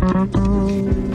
oh you.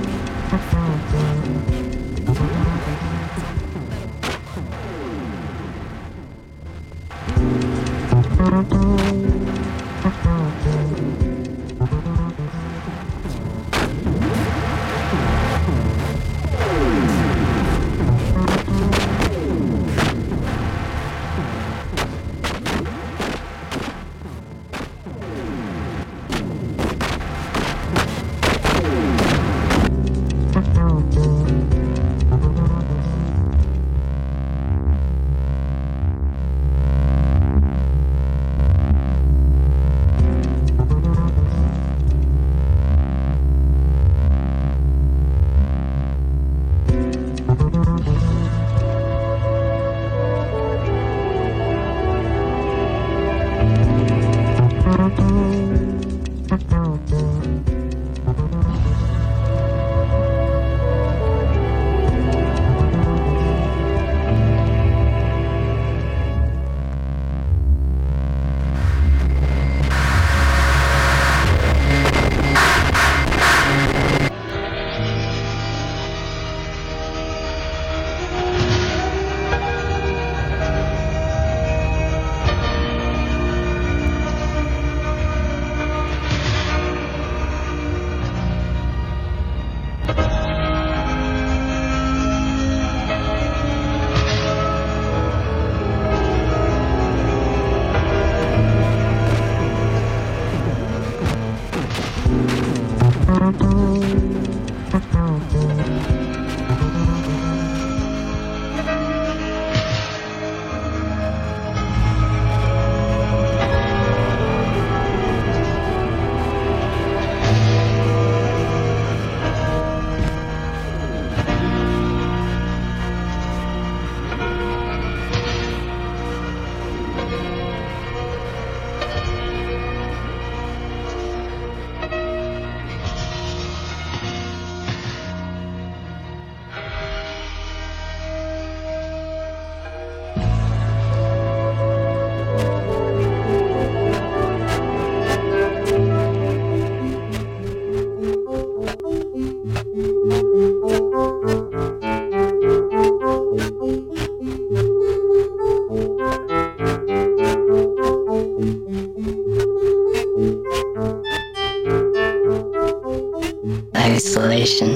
isolation.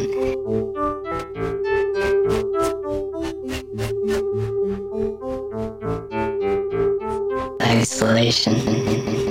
Isolation.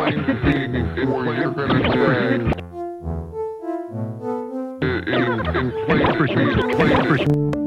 playing the game before you're gonna die. And, and play the game, play.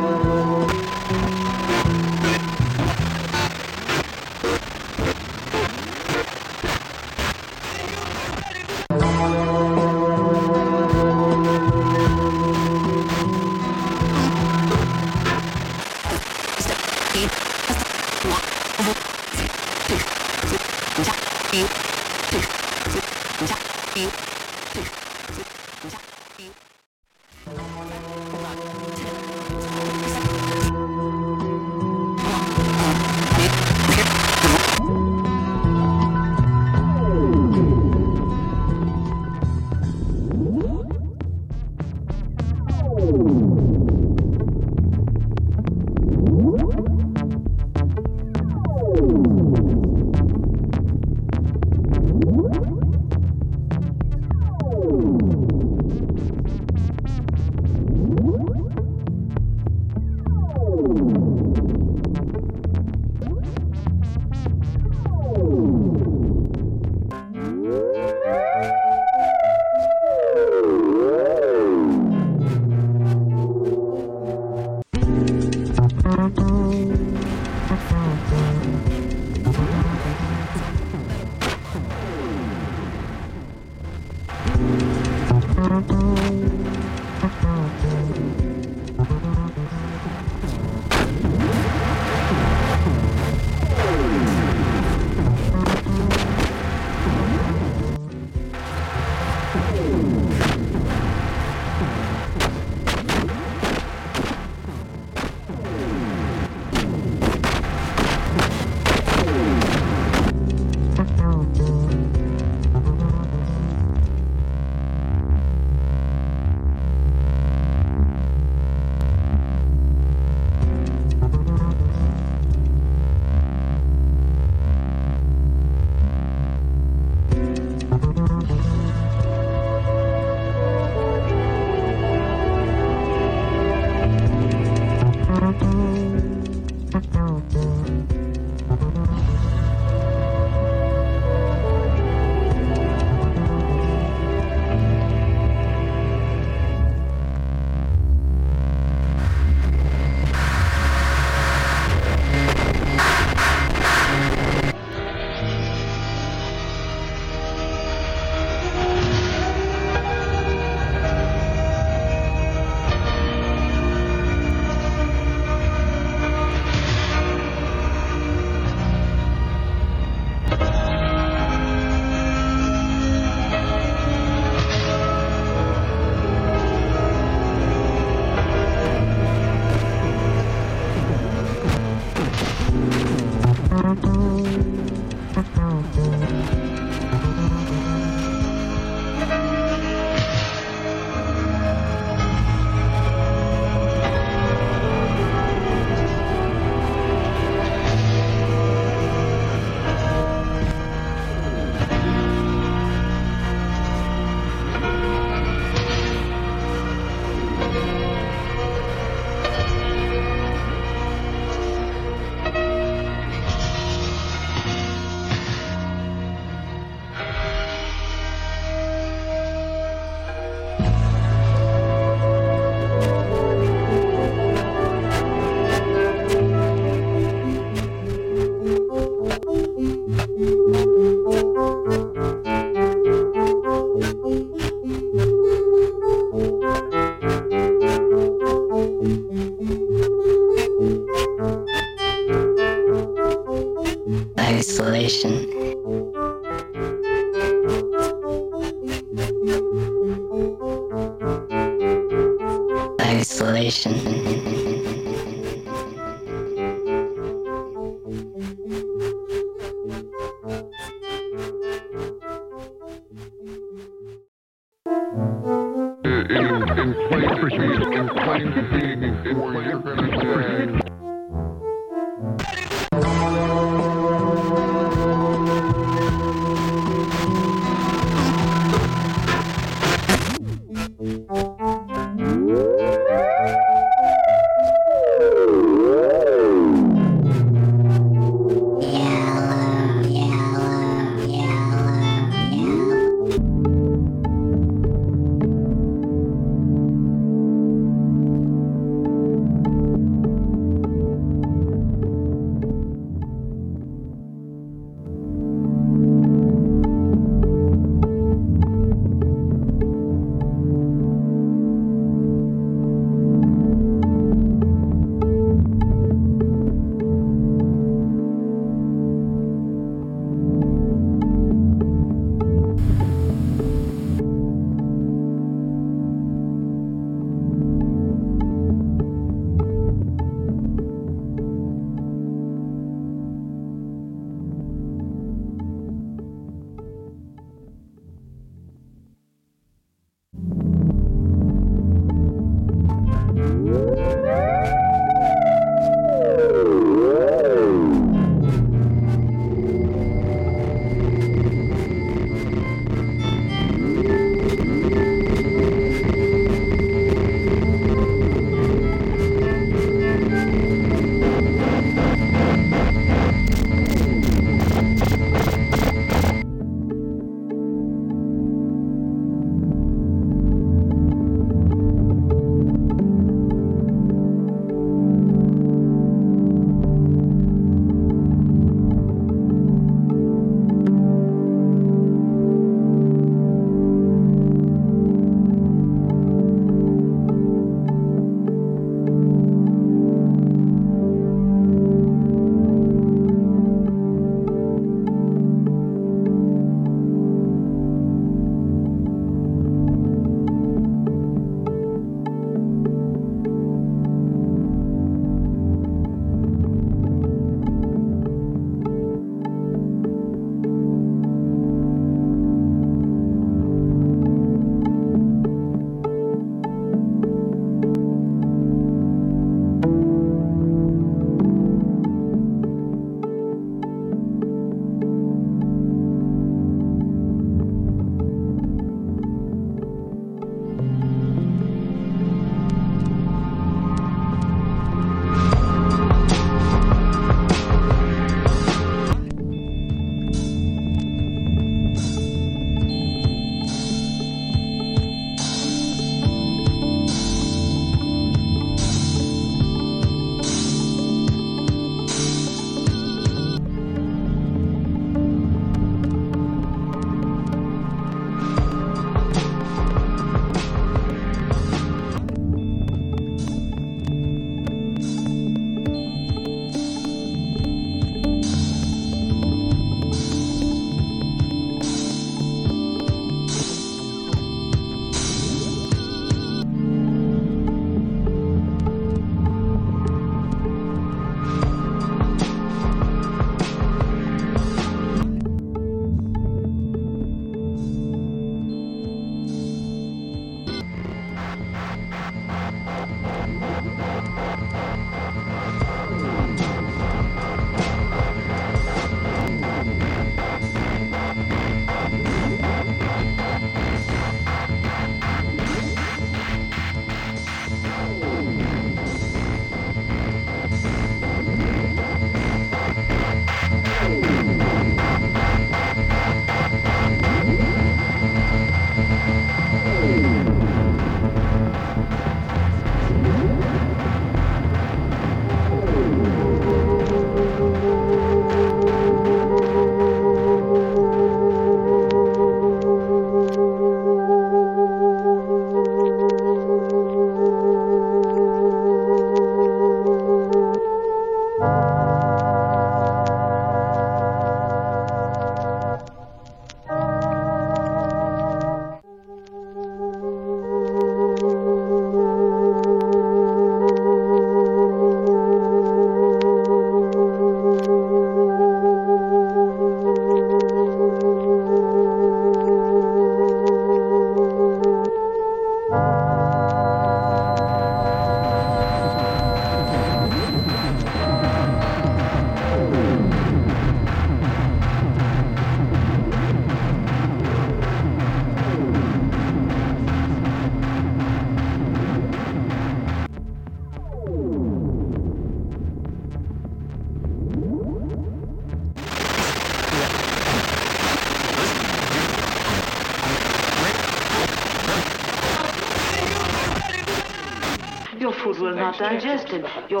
not digested. Your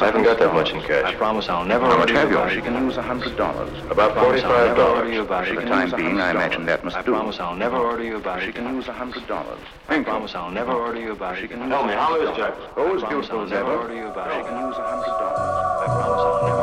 I haven't got that much in cash. I promise I'll never How much have you? She can use a hundred dollars. About forty-five dollars. For the time being, I imagine that must do. I promise I'll never order you about She can use a hundred dollars. I promise I'll never order you about it. She can Tell me, how is. Jack? Oh, as I beautiful as never ever. order you about She can use a hundred dollars.